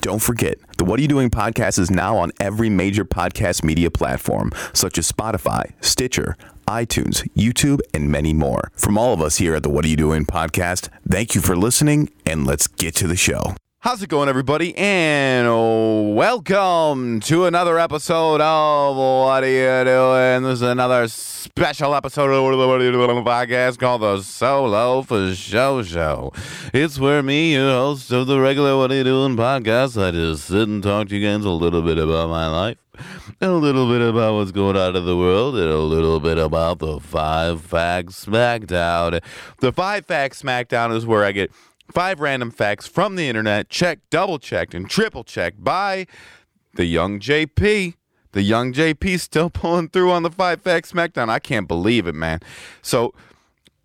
Don't forget, the What Are You Doing podcast is now on every major podcast media platform, such as Spotify, Stitcher, iTunes, YouTube, and many more. From all of us here at the What Are You Doing podcast, thank you for listening, and let's get to the show. How's it going, everybody? And welcome to another episode of What Are You Doing? This is another special episode of the What Are You Doing podcast called the Solo for Show Show. It's where me, your host of the regular What Are You Doing podcast, I just sit and talk to you guys a little bit about my life, a little bit about what's going on in the world, and a little bit about the Five Facts Smackdown. The Five Facts Smackdown is where I get five random facts from the internet, checked, double checked, and triple checked by the young JP. The young JP still pulling through on the five facts SmackDown. I can't believe it, man. So,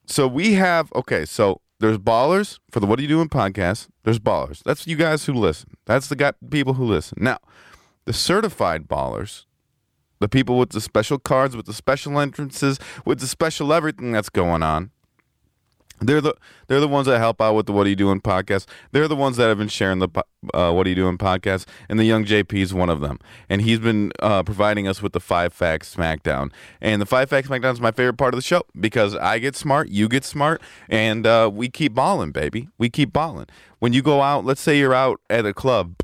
so we have okay. So there's ballers for the What Are You Doing podcast. There's ballers. That's you guys who listen. That's the people who listen. Now, the certified ballers, the people with the special cards, with the special entrances, with the special everything that's going on. They're the they're the ones that help out with the What Are You Doing podcast. They're the ones that have been sharing the uh, What Are You Doing podcast, and the young JP is one of them. And he's been uh, providing us with the Five Facts Smackdown. And the Five Facts Smackdown is my favorite part of the show because I get smart, you get smart, and uh, we keep balling, baby. We keep balling. When you go out, let's say you're out at a club.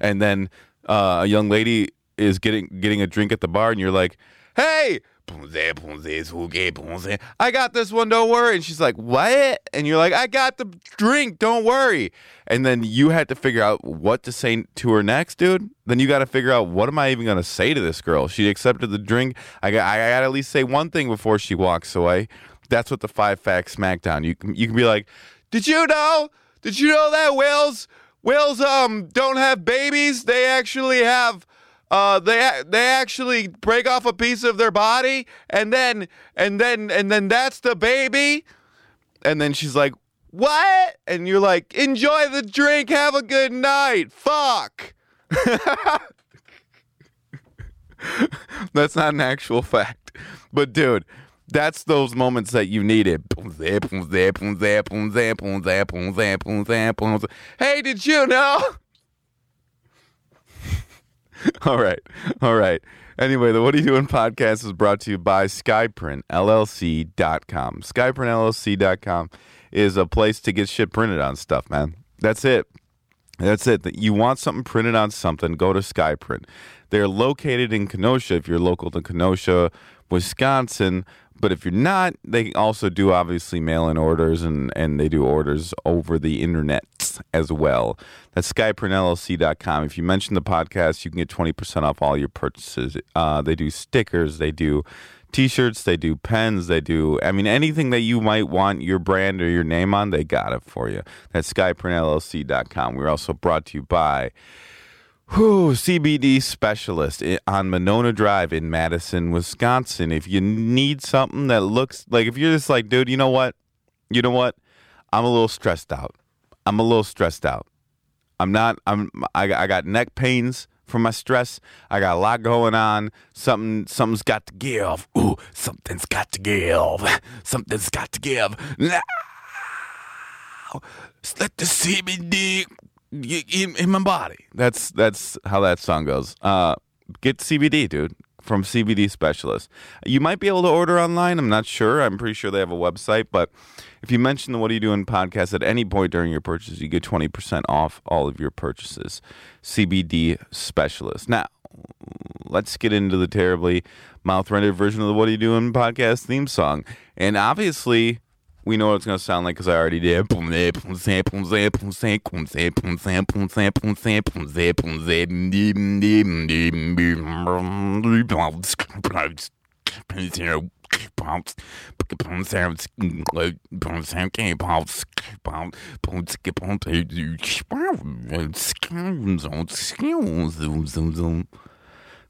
And then uh, a young lady is getting getting a drink at the bar, and you're like, "Hey, I got this one. Don't worry." And she's like, "What?" And you're like, "I got the drink. Don't worry." And then you had to figure out what to say to her next, dude. Then you got to figure out what am I even gonna say to this girl? She accepted the drink. I got I got to at least say one thing before she walks away. That's what the five facts SmackDown. You can you can be like, "Did you know? Did you know that whales?" Whales um don't have babies. They actually have uh they they actually break off a piece of their body and then and then and then that's the baby. And then she's like, "What?" And you're like, "Enjoy the drink. Have a good night." Fuck. That's not an actual fact. But dude, that's those moments that you needed. Hey, did you know? all right. All right. Anyway, the What Are You Doing podcast is brought to you by SkyPrintLLC.com. SkyPrintLLC.com is a place to get shit printed on stuff, man. That's it. That's it. You want something printed on something, go to Skyprint. They're located in Kenosha. If you're local to Kenosha, Wisconsin, but if you're not, they also do obviously mail in orders and, and they do orders over the internet as well. That's skyprintllc.com. If you mention the podcast, you can get 20% off all your purchases. Uh, they do stickers, they do t shirts, they do pens, they do, I mean, anything that you might want your brand or your name on, they got it for you. That's skyprintllc.com. We're also brought to you by. Whew, CBD specialist on Monona Drive in Madison, Wisconsin. If you need something that looks like, if you're just like, dude, you know what? You know what? I'm a little stressed out. I'm a little stressed out. I'm not, I'm, I, I got neck pains from my stress. I got a lot going on. Something, something's got to give. Ooh, something's got to give. Something's got to give. Now, let the CBD in, my body. That's that's how that song goes. Uh, get CBD, dude, from CBD Specialist. You might be able to order online. I'm not sure. I'm pretty sure they have a website, but if you mention the What Are You Doing podcast at any point during your purchase, you get 20% off all of your purchases. CBD Specialist. Now, let's get into the terribly mouth rendered version of the What Are You Doing podcast theme song. And obviously, we know what it's going to sound like because I already did.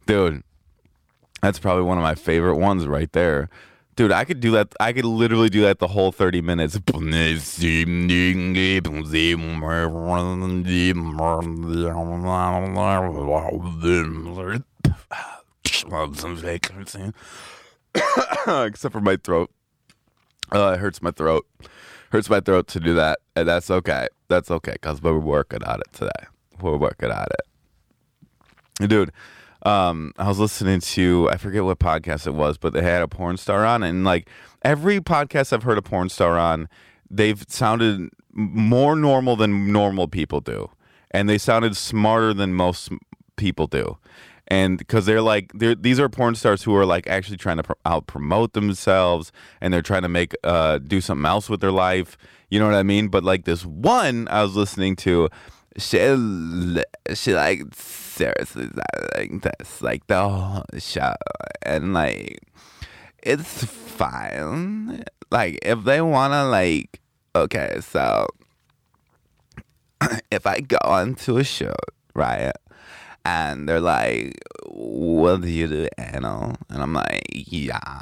Dude, that's probably one of my favorite ones right there. Dude, I could do that. I could literally do that the whole 30 minutes. Except for my throat. Uh, it hurts my throat. Hurts my throat to do that, and that's okay. That's okay because we're working on it today. We're working on it, dude. Um, I was listening to I forget what podcast it was, but they had a porn star on, and like every podcast I've heard a porn star on, they've sounded more normal than normal people do, and they sounded smarter than most people do. And because they're like they're these are porn stars who are like actually trying to out promote themselves and they're trying to make uh do something else with their life you know what i mean? But like this one i was listening to she she like seriously like this like the whole show and like it's fine like if they want to like okay so if i go onto a show right and they're like, "What do you do anal?" And I'm like, "Yeah."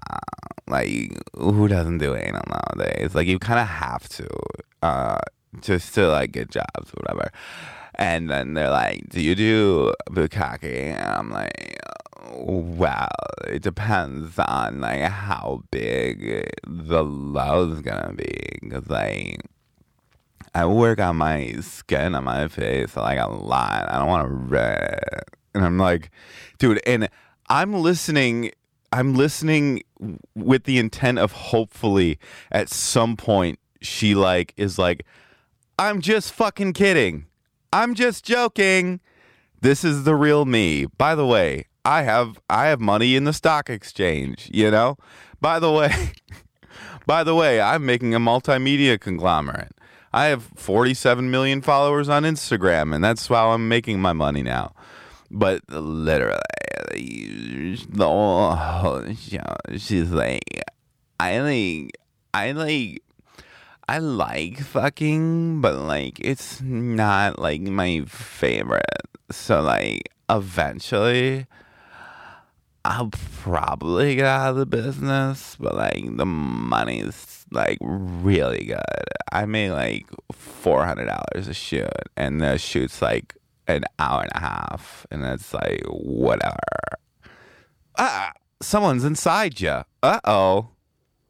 Like, who doesn't do anal nowadays? Like, you kind of have to, uh, just to like get jobs, whatever. And then they're like, "Do you do bukkake?" And I'm like, "Well, it depends on like how big the load's gonna be, cause like." I work on my skin on my face like a lot. I don't want to red. And I'm like, dude, and I'm listening. I'm listening with the intent of hopefully at some point she like is like, I'm just fucking kidding. I'm just joking. This is the real me. By the way, I have I have money in the stock exchange, you know? By the way, by the way, I'm making a multimedia conglomerate. I have 47 million followers on Instagram, and that's how I'm making my money now. But literally, the whole she's like, I like, I like, I like fucking, but like, it's not like my favorite. So, like, eventually, I'll probably get out of the business, but like, the money's like really good. I made like four hundred dollars a shoot, and the shoot's like an hour and a half, and it's like whatever. Ah, someone's inside you. Uh oh.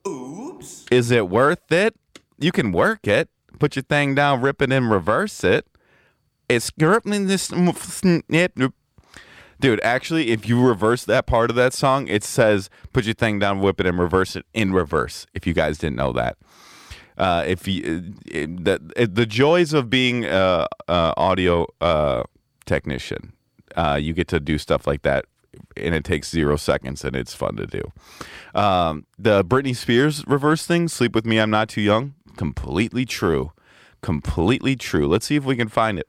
Oops. Is it worth it? You can work it. Put your thing down, rip it, and reverse it. It's gripping this. Dude, actually, if you reverse that part of that song, it says "Put your thing down, whip it, and reverse it" in reverse. If you guys didn't know that, uh, if you it, the the joys of being a audio uh, technician, uh, you get to do stuff like that, and it takes zero seconds, and it's fun to do. Um, the Britney Spears reverse thing, "Sleep with Me, I'm Not Too Young," completely true, completely true. Let's see if we can find it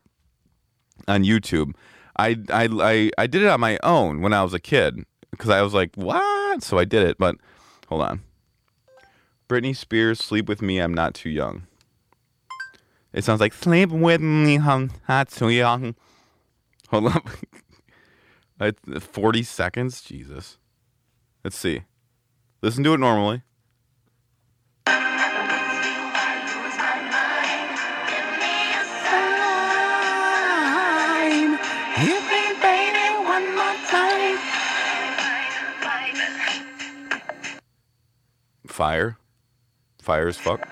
on YouTube. I, I, I, I did it on my own when I was a kid because I was like, what? So I did it. But hold on. Britney Spears, Sleep With Me, I'm Not Too Young. It sounds like Sleep With Me, I'm Not Too Young. Hold up. it's 40 seconds? Jesus. Let's see. Listen to it normally. Fire. Fire as fuck.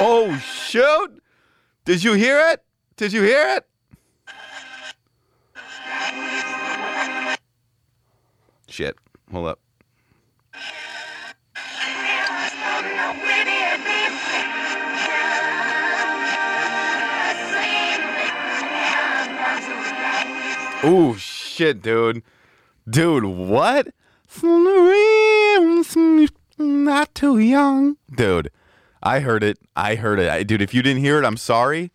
Oh, shoot! Did you hear it? Did you hear it? Shit. Hold up. Oh shit, dude. Dude, what? Not too young. Dude, I heard it. I heard it. I, dude, if you didn't hear it, I'm sorry.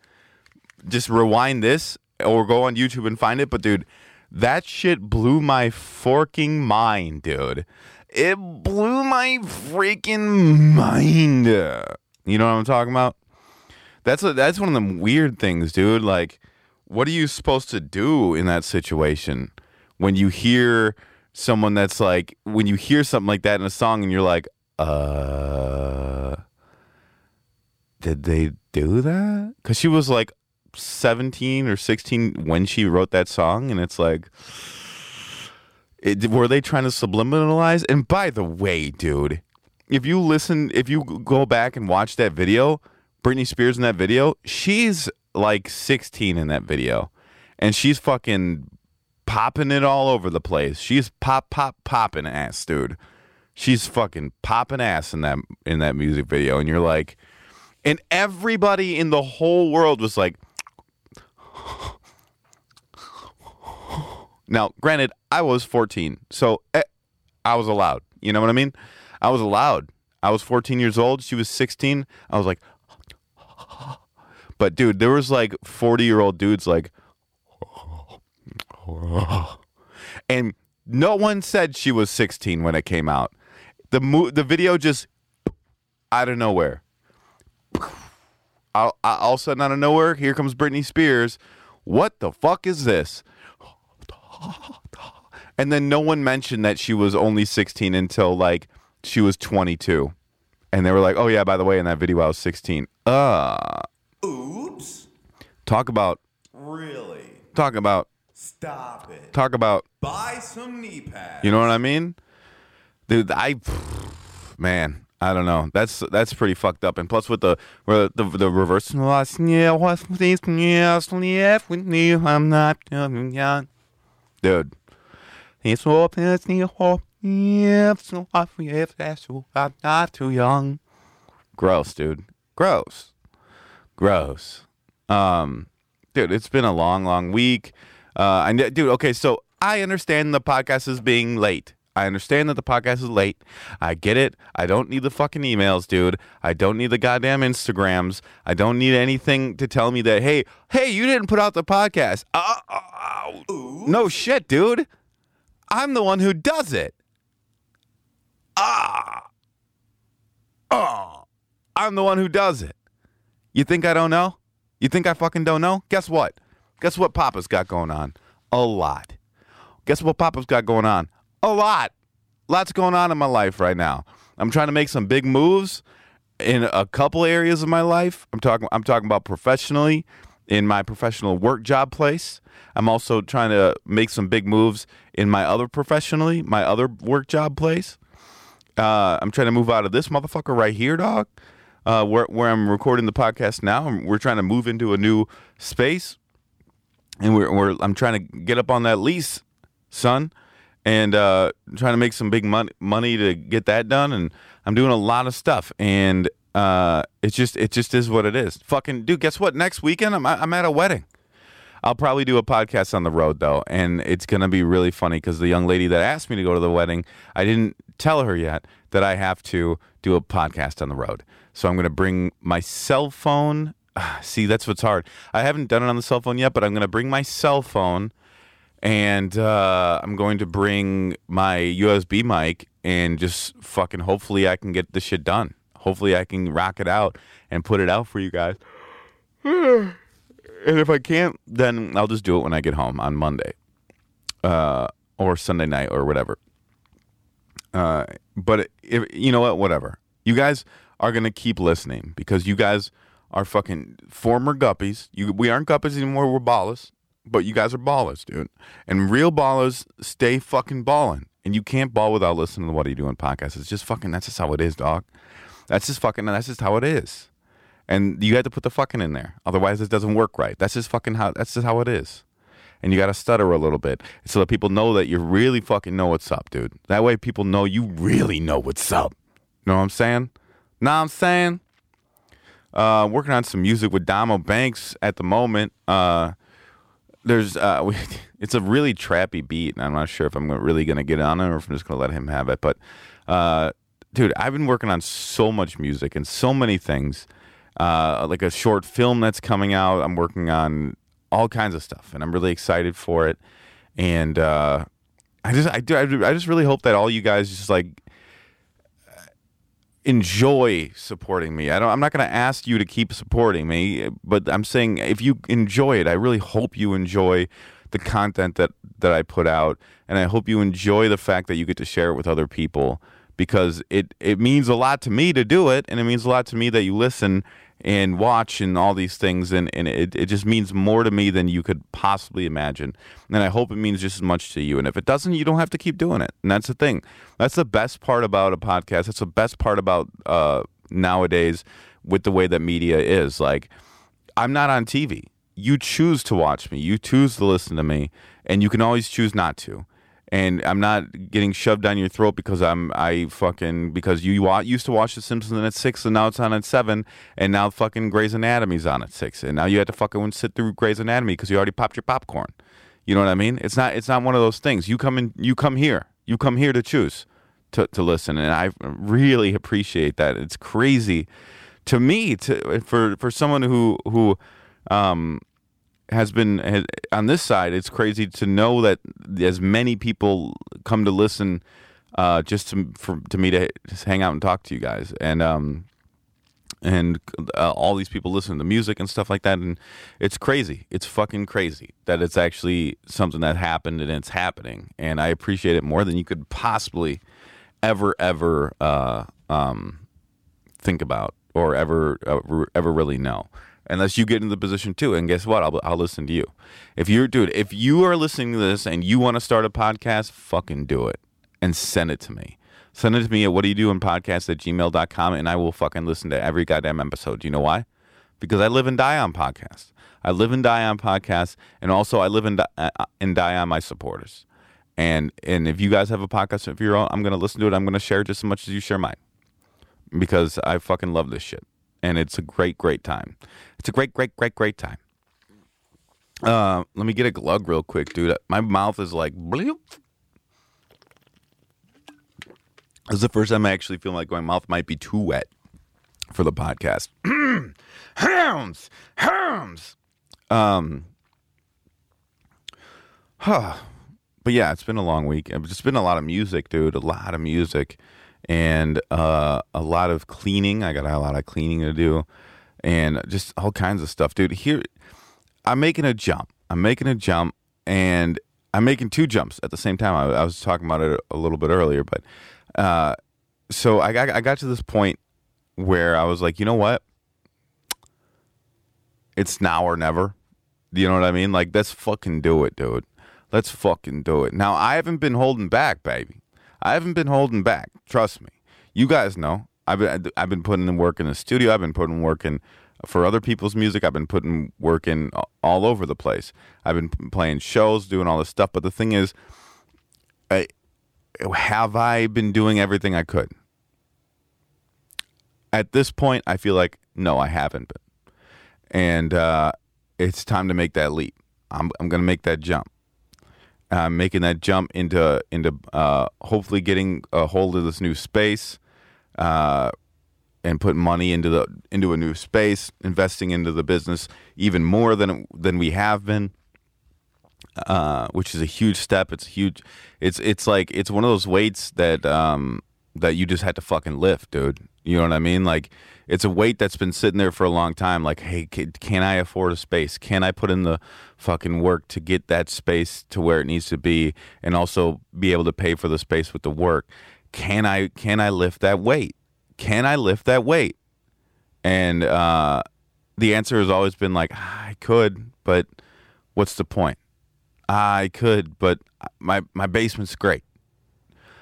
Just rewind this or go on YouTube and find it. But dude, that shit blew my forking mind, dude. It blew my freaking mind. You know what I'm talking about? That's a, that's one of them weird things, dude. Like what are you supposed to do in that situation when you hear someone that's like when you hear something like that in a song and you're like uh did they do that? Because she was like 17 or 16 when she wrote that song and it's like it, were they trying to subliminalize? And by the way dude if you listen if you go back and watch that video britney spears in that video she's like 16 in that video. And she's fucking popping it all over the place. She's pop pop popping ass dude. She's fucking popping ass in that in that music video. And you're like and everybody in the whole world was like now granted i was 14 so eh, i was allowed. You know what i mean? I was allowed. I was 14 years old. She was 16 i was like but dude there was like 40 year old dudes like and no one said she was 16 when it came out. The mo- the video just out of nowhere. All, all of a sudden, out of nowhere, here comes Britney Spears. What the fuck is this? And then no one mentioned that she was only 16 until like she was 22. And they were like, oh, yeah, by the way, in that video, I was 16. Uh, Oops. talk about, Really? talk about, Stop it. talk about, Buy some knee pads. you know what I mean? Dude, I, man, I don't know. That's that's pretty fucked up. And plus with the the the, reverse. I'm not young, dude. It's I'm not too young. Gross, dude. Gross. Gross. Um, dude, it's been a long, long week. Uh, I dude, okay, so I understand the podcast is being late. I understand that the podcast is late. I get it. I don't need the fucking emails, dude. I don't need the goddamn Instagrams. I don't need anything to tell me that, hey, hey, you didn't put out the podcast. Uh, uh, no shit, dude. I'm the one who does it. Ah. Oh. I'm the one who does it. You think I don't know? You think I fucking don't know? Guess what? Guess what Papa's got going on? A lot. Guess what Papa's got going on? A lot. Lots going on in my life right now. I'm trying to make some big moves in a couple areas of my life. I'm talking I'm talking about professionally in my professional work job place. I'm also trying to make some big moves in my other professionally, my other work job place. Uh, I'm trying to move out of this motherfucker right here, dog. Uh, where where I'm recording the podcast now. We're trying to move into a new space, and we're, we're I'm trying to get up on that lease, son, and uh, trying to make some big money money to get that done. And I'm doing a lot of stuff, and uh, it's just it just is what it is. Fucking dude, guess what? Next weekend I'm I'm at a wedding. I'll probably do a podcast on the road though, and it's gonna be really funny because the young lady that asked me to go to the wedding, I didn't tell her yet that I have to do a podcast on the road. So I'm gonna bring my cell phone. See, that's what's hard. I haven't done it on the cell phone yet, but I'm gonna bring my cell phone, and uh, I'm going to bring my USB mic, and just fucking hopefully I can get this shit done. Hopefully I can rock it out and put it out for you guys. And if I can't, then I'll just do it when I get home on Monday, uh, or Sunday night or whatever. Uh, but if you know what, whatever. You guys are gonna keep listening because you guys are fucking former guppies. You we aren't guppies anymore. We're ballers, but you guys are ballers, dude. And real ballers stay fucking balling. And you can't ball without listening to what are you doing podcast. It's just fucking. That's just how it is, dog. That's just fucking. That's just how it is and you had to put the fucking in there. Otherwise, it doesn't work right. That's just fucking how. That's just how it is. And you got to stutter a little bit so that people know that you really fucking know what's up, dude. That way, people know you really know what's up. You know what I'm saying? Know what I'm saying? Uh, working on some music with Damo Banks at the moment. Uh, there's uh, we, it's a really trappy beat, and I'm not sure if I'm really gonna get on it or if I'm just gonna let him have it. But uh, dude, I've been working on so much music and so many things uh, like a short film that's coming out. I'm working on all kinds of stuff, and I'm really excited for it. And uh, I just, I do, I do- I just really hope that all you guys just like enjoy supporting me. I don't. I'm not going to ask you to keep supporting me, but I'm saying if you enjoy it, I really hope you enjoy the content that that I put out, and I hope you enjoy the fact that you get to share it with other people because it it means a lot to me to do it, and it means a lot to me that you listen and watch and all these things and, and it, it just means more to me than you could possibly imagine. And i hope it means just as much to you. And if it doesn't you don't have to keep doing it. And that's the thing. That's the best part about a podcast. That's the best part about uh, nowadays with the way that media is. Like i'm not on tv you choose to watch me. You choose to listen to me. And you can always choose not to and I'm not getting shoved down your throat because I'm I fucking because you wa- used to watch The Simpsons at six and now it's on at seven and now fucking Grey's Anatomy's on at six and now you had to fucking sit through Grey's Anatomy because you already popped your popcorn. You know what I mean? It's not it's not one of those things. You come in you come here you come here to choose to to listen and I really appreciate that. It's crazy to me to for for someone who who um has been has, on this side. It's crazy to know that as many people come to listen uh, just to for to me to just hang out and talk to you guys, and um, and uh, all these people listen to music and stuff like that, and it's crazy. It's fucking crazy that it's actually something that happened and it's happening, and I appreciate it more than you could possibly ever ever uh, um, think about or ever uh, ever really know unless you get in the position too. And guess what? I'll, I'll listen to you. If you're, dude, if you are listening to this and you want to start a podcast, fucking do it and send it to me. Send it to me at what do you do in podcast at gmail.com and I will fucking listen to every goddamn episode. Do you know why? Because I live and die on podcasts. I live and die on podcasts and also I live and die, uh, and die on my supporters. And and if you guys have a podcast of your own, I'm gonna listen to it. I'm gonna share just as much as you share mine because I fucking love this shit and it's a great, great time. It's a great, great, great, great time. Uh, let me get a glug real quick, dude. My mouth is like. This is the first time I actually feel like my mouth might be too wet for the podcast. hounds, hounds. Um, huh. But yeah, it's been a long week. It's just been a lot of music, dude. A lot of music and uh, a lot of cleaning. I got a lot of cleaning to do, and just all kinds of stuff, dude. Here, I'm making a jump. I'm making a jump, and I'm making two jumps at the same time. I, I was talking about it a little bit earlier, but uh, so I got I got to this point where I was like, you know what? It's now or never. You know what I mean? Like, let's fucking do it, dude. Let's fucking do it. Now, I haven't been holding back, baby. I haven't been holding back. Trust me. You guys know. I've been I've been putting in work in the studio. I've been putting work in for other people's music. I've been putting work in all over the place. I've been playing shows, doing all this stuff. But the thing is, I, have I been doing everything I could? At this point, I feel like no, I haven't been, and uh, it's time to make that leap. I'm I'm going to make that jump uh, making that jump into into uh, hopefully getting a hold of this new space uh, and put money into the into a new space, investing into the business even more than than we have been. Uh, which is a huge step. It's huge. It's it's like it's one of those weights that um, that you just had to fucking lift, dude. You know what I mean? Like it's a weight that's been sitting there for a long time. Like, hey, can I afford a space? Can I put in the fucking work to get that space to where it needs to be, and also be able to pay for the space with the work? Can I can I lift that weight? Can I lift that weight? And uh, the answer has always been like, I could, but what's the point? I could, but my my basement's great.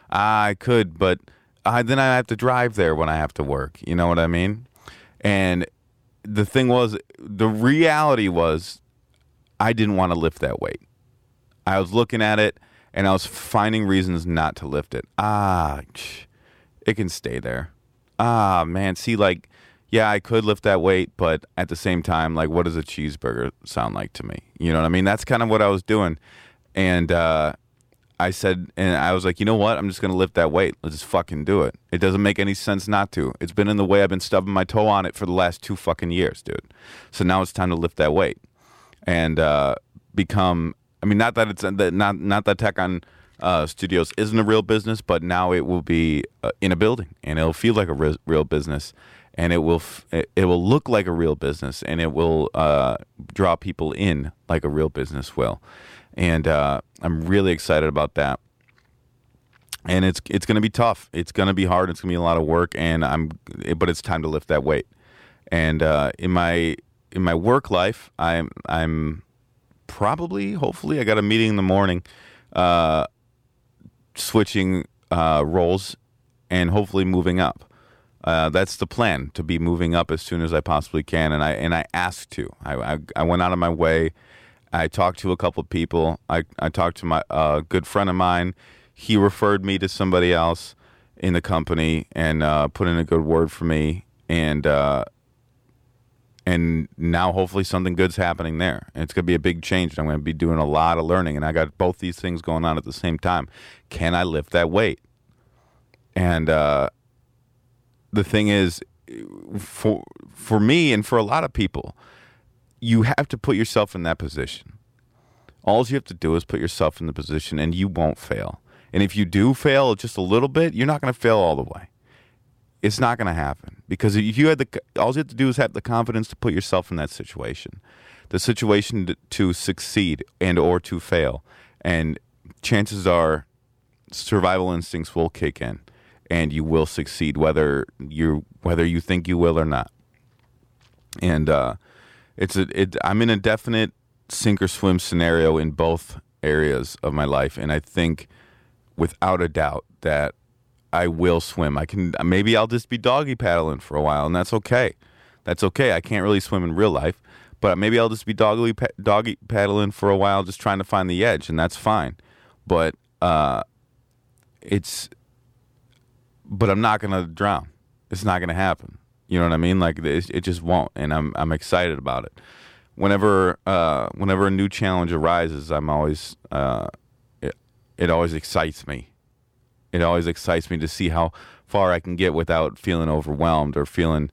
I could, but I, then I have to drive there when I have to work. You know what I mean? And the thing was, the reality was, I didn't want to lift that weight. I was looking at it and I was finding reasons not to lift it. Ah, it can stay there. Ah, man. See, like, yeah, I could lift that weight, but at the same time, like, what does a cheeseburger sound like to me? You know what I mean? That's kind of what I was doing. And, uh, I said, and I was like, you know what? I'm just going to lift that weight. Let's just fucking do it. It doesn't make any sense not to. It's been in the way. I've been stubbing my toe on it for the last two fucking years, dude. So now it's time to lift that weight and uh, become. I mean, not that it's not not that Tech on uh, Studios isn't a real business, but now it will be uh, in a building and it'll feel like a re- real business, and it will f- it will look like a real business, and it will uh, draw people in like a real business will and uh, I'm really excited about that. And it's it's going to be tough. It's going to be hard. It's going to be a lot of work, and I'm. But it's time to lift that weight. And uh, in my in my work life, I'm I'm probably hopefully I got a meeting in the morning, uh, switching uh, roles, and hopefully moving up. Uh, that's the plan to be moving up as soon as I possibly can, and I and I asked to. I I, I went out of my way. I talked to a couple of people. I I talked to my uh, good friend of mine. He referred me to somebody else in the company and uh, put in a good word for me, and uh, and now hopefully something good's happening there. And it's gonna be a big change. And I'm gonna be doing a lot of learning, and I got both these things going on at the same time. Can I lift that weight? And uh, the thing is, for for me and for a lot of people, you have to put yourself in that position. All you have to do is put yourself in the position, and you won't fail. And if you do fail just a little bit, you're not going to fail all the way. It's not going to happen. Because if you had the all you have to do is have the confidence to put yourself in that situation, the situation to, succeed and or to fail, and chances are, survival instincts will kick in. And you will succeed whether you whether you think you will or not. And uh, it's a it, I'm in a definite sink or swim scenario in both areas of my life, and I think without a doubt that I will swim. I can maybe I'll just be doggy paddling for a while, and that's okay. That's okay. I can't really swim in real life, but maybe I'll just be doggy doggy paddling for a while, just trying to find the edge, and that's fine. But uh, it's but I'm not gonna drown. It's not gonna happen. You know what I mean? Like it, it just won't, and I'm I'm excited about it. Whenever uh, whenever a new challenge arises, I'm always uh, it, it always excites me. It always excites me to see how far I can get without feeling overwhelmed or feeling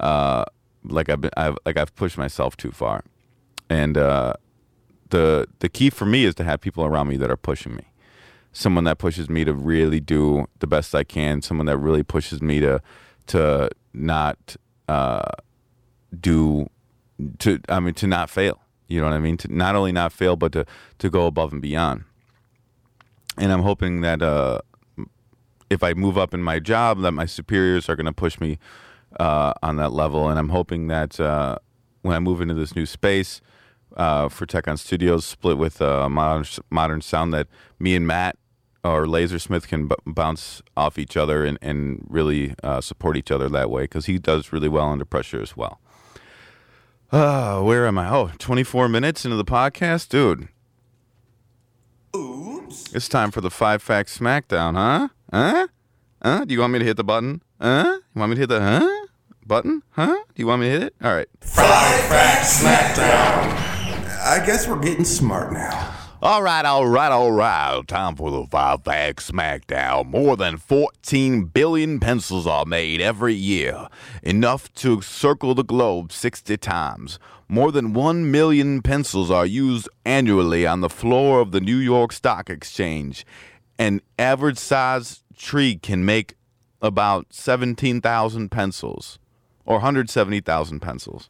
uh, like I've been I've, like I've pushed myself too far. And uh, the the key for me is to have people around me that are pushing me someone that pushes me to really do the best I can, someone that really pushes me to to not uh, do to I mean to not fail. You know what I mean? To not only not fail, but to to go above and beyond. And I'm hoping that uh, if I move up in my job, that my superiors are going to push me uh, on that level. And I'm hoping that uh, when I move into this new space, uh, for Tech on Studios, split with uh, modern modern sound that me and Matt or Lasersmith can b- bounce off each other and, and really uh, support each other that way because he does really well under pressure as well. Uh, where am I? Oh, 24 minutes into the podcast? Dude. Oops. It's time for the Five Facts Smackdown, huh? Huh? Huh? Do you want me to hit the button? Huh? You want me to hit the huh? Button? Huh? Do you want me to hit it? All right. Five Facts Smackdown. I guess we're getting smart now. All right, all right, all right. Time for the five facts smackdown. More than 14 billion pencils are made every year, enough to circle the globe 60 times. More than 1 million pencils are used annually on the floor of the New York Stock Exchange. An average size tree can make about 17,000 pencils or 170,000 pencils.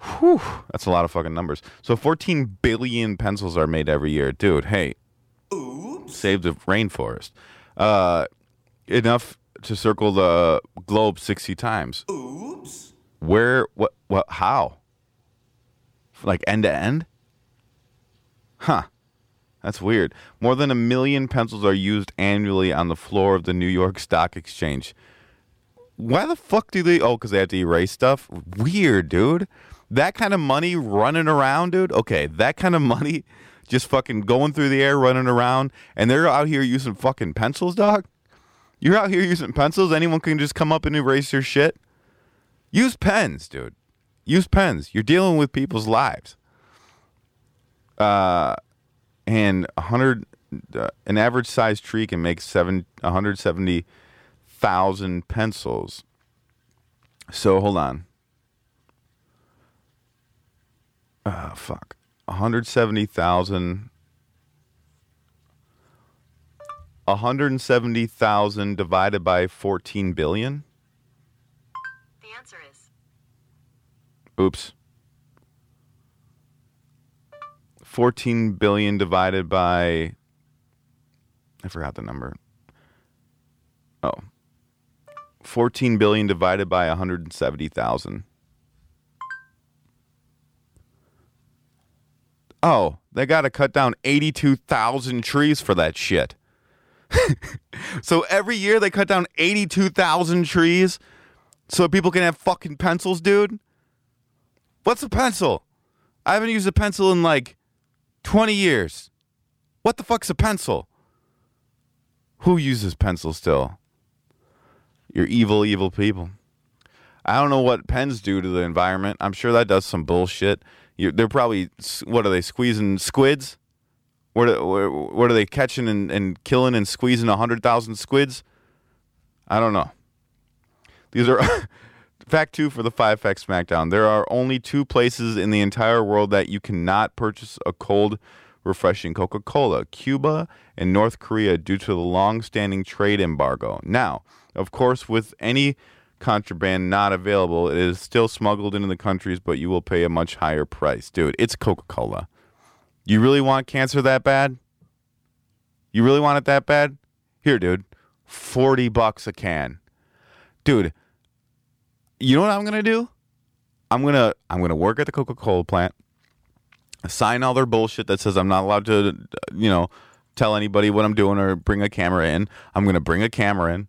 Whew, that's a lot of fucking numbers. So 14 billion pencils are made every year. Dude, hey, Oops. save the rainforest. Uh, enough to circle the globe 60 times. Oops. Where, what, what, how? Like end to end? Huh. That's weird. More than a million pencils are used annually on the floor of the New York Stock Exchange. Why the fuck do they? Oh, because they have to erase stuff? Weird, dude. That kind of money running around, dude. Okay, that kind of money just fucking going through the air, running around, and they're out here using fucking pencils, dog. You're out here using pencils. Anyone can just come up and erase your shit. Use pens, dude. Use pens. You're dealing with people's lives. Uh, and a hundred, uh, an average size tree can make seven, 170,000 pencils. So hold on. Uh, fuck. 170,000. 170,000 divided by 14 billion? The answer is Oops. 14 billion divided by I forgot the number. Oh. 14 billion divided by 170,000. Oh, they got to cut down 82,000 trees for that shit. so every year they cut down 82,000 trees so people can have fucking pencils, dude. What's a pencil? I haven't used a pencil in like 20 years. What the fuck's a pencil? Who uses pencils still? You're evil, evil people. I don't know what pens do to the environment. I'm sure that does some bullshit. you they're probably, what are they, squeezing squids? What are, what are they catching and, and killing and squeezing 100,000 squids? I don't know. These are fact two for the five facts SmackDown. There are only two places in the entire world that you cannot purchase a cold, refreshing Coca Cola Cuba and North Korea due to the long standing trade embargo. Now, of course, with any contraband not available, it is still smuggled into the countries, but you will pay a much higher price. Dude, it's Coca Cola. You really want cancer that bad? You really want it that bad? Here, dude. 40 bucks a can. Dude, you know what I'm to do? I'm to I'm to work at the Coca-Cola plant. Sign all their bullshit that says I'm not allowed to, you know, tell anybody what I'm doing or bring a camera in. I'm to bring a camera in.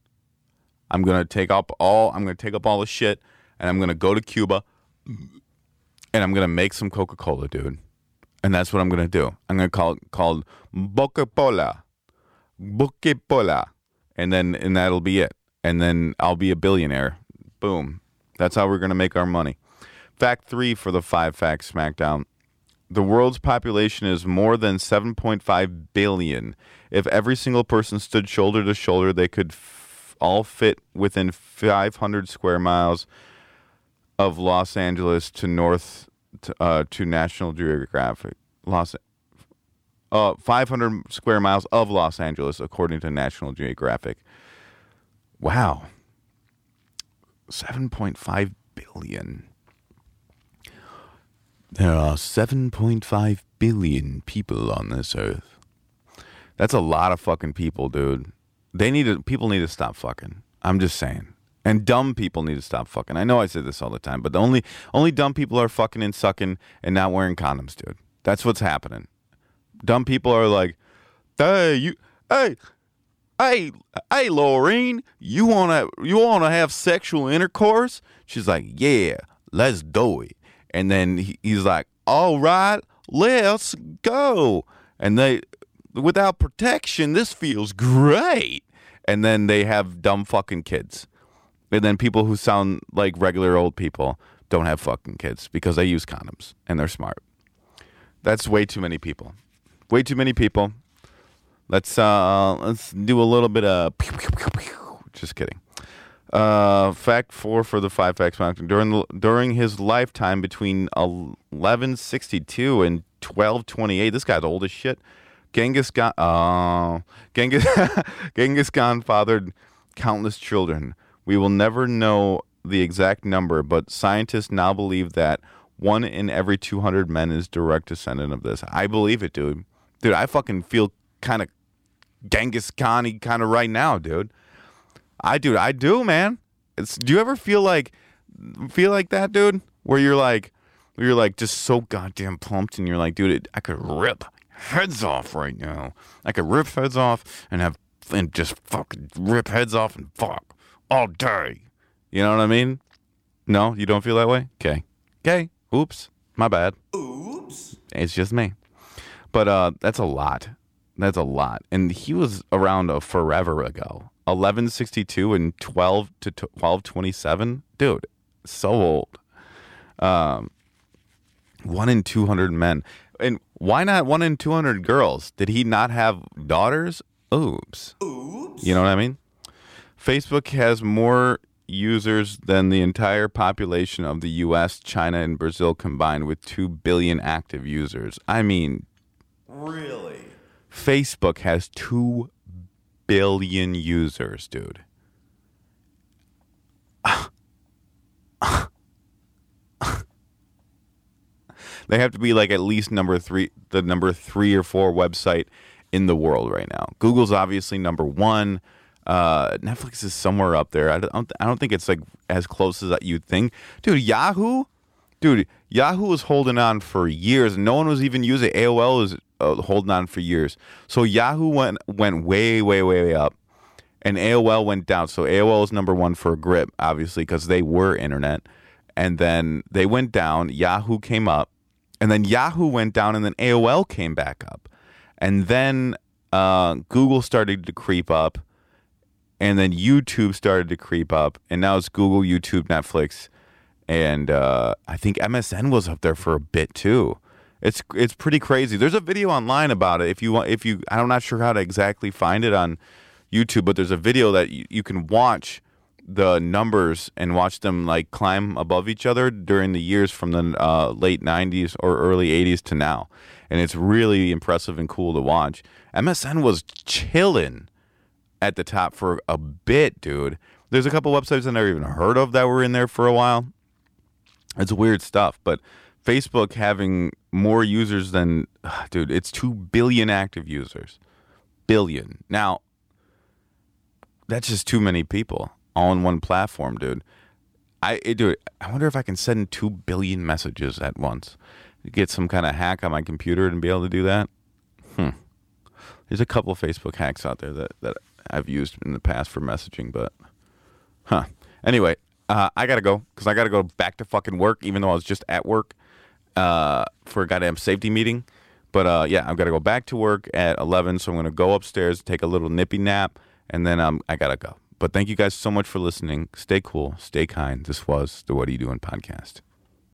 I'm to take up all I'm to take up all the shit and I'm to go to Cuba and I'm to make some Coca-Cola, dude and that's what I'm gonna do. I'm gonna call it called Boca-Pola, Boca-Pola, and then and that'll be it. And then I'll be a billionaire. Boom. That's how we're gonna make our money. Fact three for the five facts SmackDown. The world's population is more than 7.5 billion. If every single person stood shoulder to shoulder, they could f- all fit within 500 square miles of Los Angeles to North to, uh, to National Geographic. Los uh, 500 square miles of Los Angeles, according to National Geographic. Wow. 7.5 billion. There are 7.5 billion people on this earth. That's a lot of fucking people, dude. They need to, people need to stop fucking. I'm just saying. And dumb people need to stop fucking. I know I say this all the time, but the only only dumb people are fucking and sucking and not wearing condoms, dude. That's what's happening. Dumb people are like, hey, you, hey, hey, hey, Laureen, you wanna you wanna have sexual intercourse? She's like, yeah, let's do it. And then he, he's like, all right, let's go. And they, without protection, this feels great. And then they have dumb fucking kids. And then people who sound like regular old people don't have fucking kids because they use condoms and they're smart. That's way too many people. Way too many people. Let's uh let's do a little bit of pew, pew, pew, pew. just kidding. Uh, fact four for the five facts mountain during the, during his lifetime between 1162 and 1228. This guy's old as shit. Genghis Khan, uh, Genghis, Genghis Khan fathered countless children. We will never know the exact number, but scientists now believe that one in every 200 men is direct descendant of this. I believe it, dude. Dude, I fucking feel kind of Genghis Khan kind of right now, dude. I do, I do, man. It's do you ever feel like feel like that, dude? Where you're like where you're like just so goddamn pumped and you're like, dude, it, I could rip heads off right now. I could rip heads off and have and just fucking rip heads off and fuck all day. You know what I mean? No, you don't feel that way? Okay. Okay. Oops. My bad. Oops. It's just me. But uh that's a lot. That's a lot. And he was around a forever ago. 1162 and 12 to 1227. Dude, so old. Um 1 in 200 men. And why not 1 in 200 girls? Did he not have daughters? Oops. Oops. You know what I mean? Facebook has more users than the entire population of the US, China, and Brazil combined with 2 billion active users. I mean, Really? Facebook has 2 billion users, dude. they have to be like at least number 3 the number 3 or 4 website in the world right now. Google's obviously number 1. Uh, Netflix is somewhere up there. I don't. I don't think it's like as close as you'd think, dude. Yahoo, dude. Yahoo was holding on for years. No one was even using AOL. Was uh, holding on for years. So Yahoo went went way way way way up, and AOL went down. So AOL is number one for a grip, obviously, because they were internet, and then they went down. Yahoo came up, and then Yahoo went down, and then AOL came back up, and then uh, Google started to creep up, and then YouTube started to creep up, and now it's Google, YouTube, Netflix, and uh, I think MSN was up there for a bit too. It's it's pretty crazy. There's a video online about it. If you want, if you, I'm not sure how to exactly find it on YouTube, but there's a video that you, you can watch the numbers and watch them like climb above each other during the years from the uh, late 90s or early 80s to now. And it's really impressive and cool to watch. MSN was chilling at the top for a bit, dude. There's a couple websites I never even heard of that were in there for a while. It's weird stuff, but Facebook having more users than, dude, it's 2 billion active users. Billion. Now, that's just too many people all in one platform, dude. I it, dude, I wonder if I can send 2 billion messages at once. Get some kind of hack on my computer and be able to do that. Hmm. There's a couple Facebook hacks out there that, that I've used in the past for messaging, but huh. Anyway, uh, I gotta go because I gotta go back to fucking work, even though I was just at work uh, for a goddamn safety meeting. But uh, yeah, I've got to go back to work at 11, so I'm gonna go upstairs, take a little nippy nap, and then um, I gotta go. But thank you guys so much for listening. Stay cool, stay kind. This was the What Are You Doing podcast.